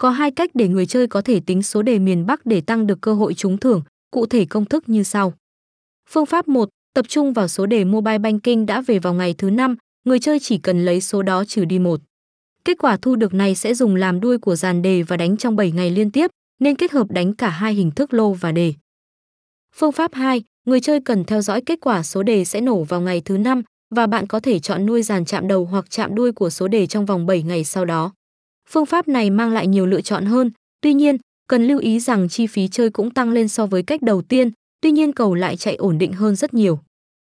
Có hai cách để người chơi có thể tính số đề miền Bắc để tăng được cơ hội trúng thưởng, cụ thể công thức như sau. Phương pháp 1, tập trung vào số đề mobile banking đã về vào ngày thứ 5, người chơi chỉ cần lấy số đó trừ đi một. Kết quả thu được này sẽ dùng làm đuôi của dàn đề và đánh trong 7 ngày liên tiếp, nên kết hợp đánh cả hai hình thức lô và đề. Phương pháp 2, người chơi cần theo dõi kết quả số đề sẽ nổ vào ngày thứ 5 và bạn có thể chọn nuôi dàn chạm đầu hoặc chạm đuôi của số đề trong vòng 7 ngày sau đó. Phương pháp này mang lại nhiều lựa chọn hơn, tuy nhiên, cần lưu ý rằng chi phí chơi cũng tăng lên so với cách đầu tiên, tuy nhiên cầu lại chạy ổn định hơn rất nhiều.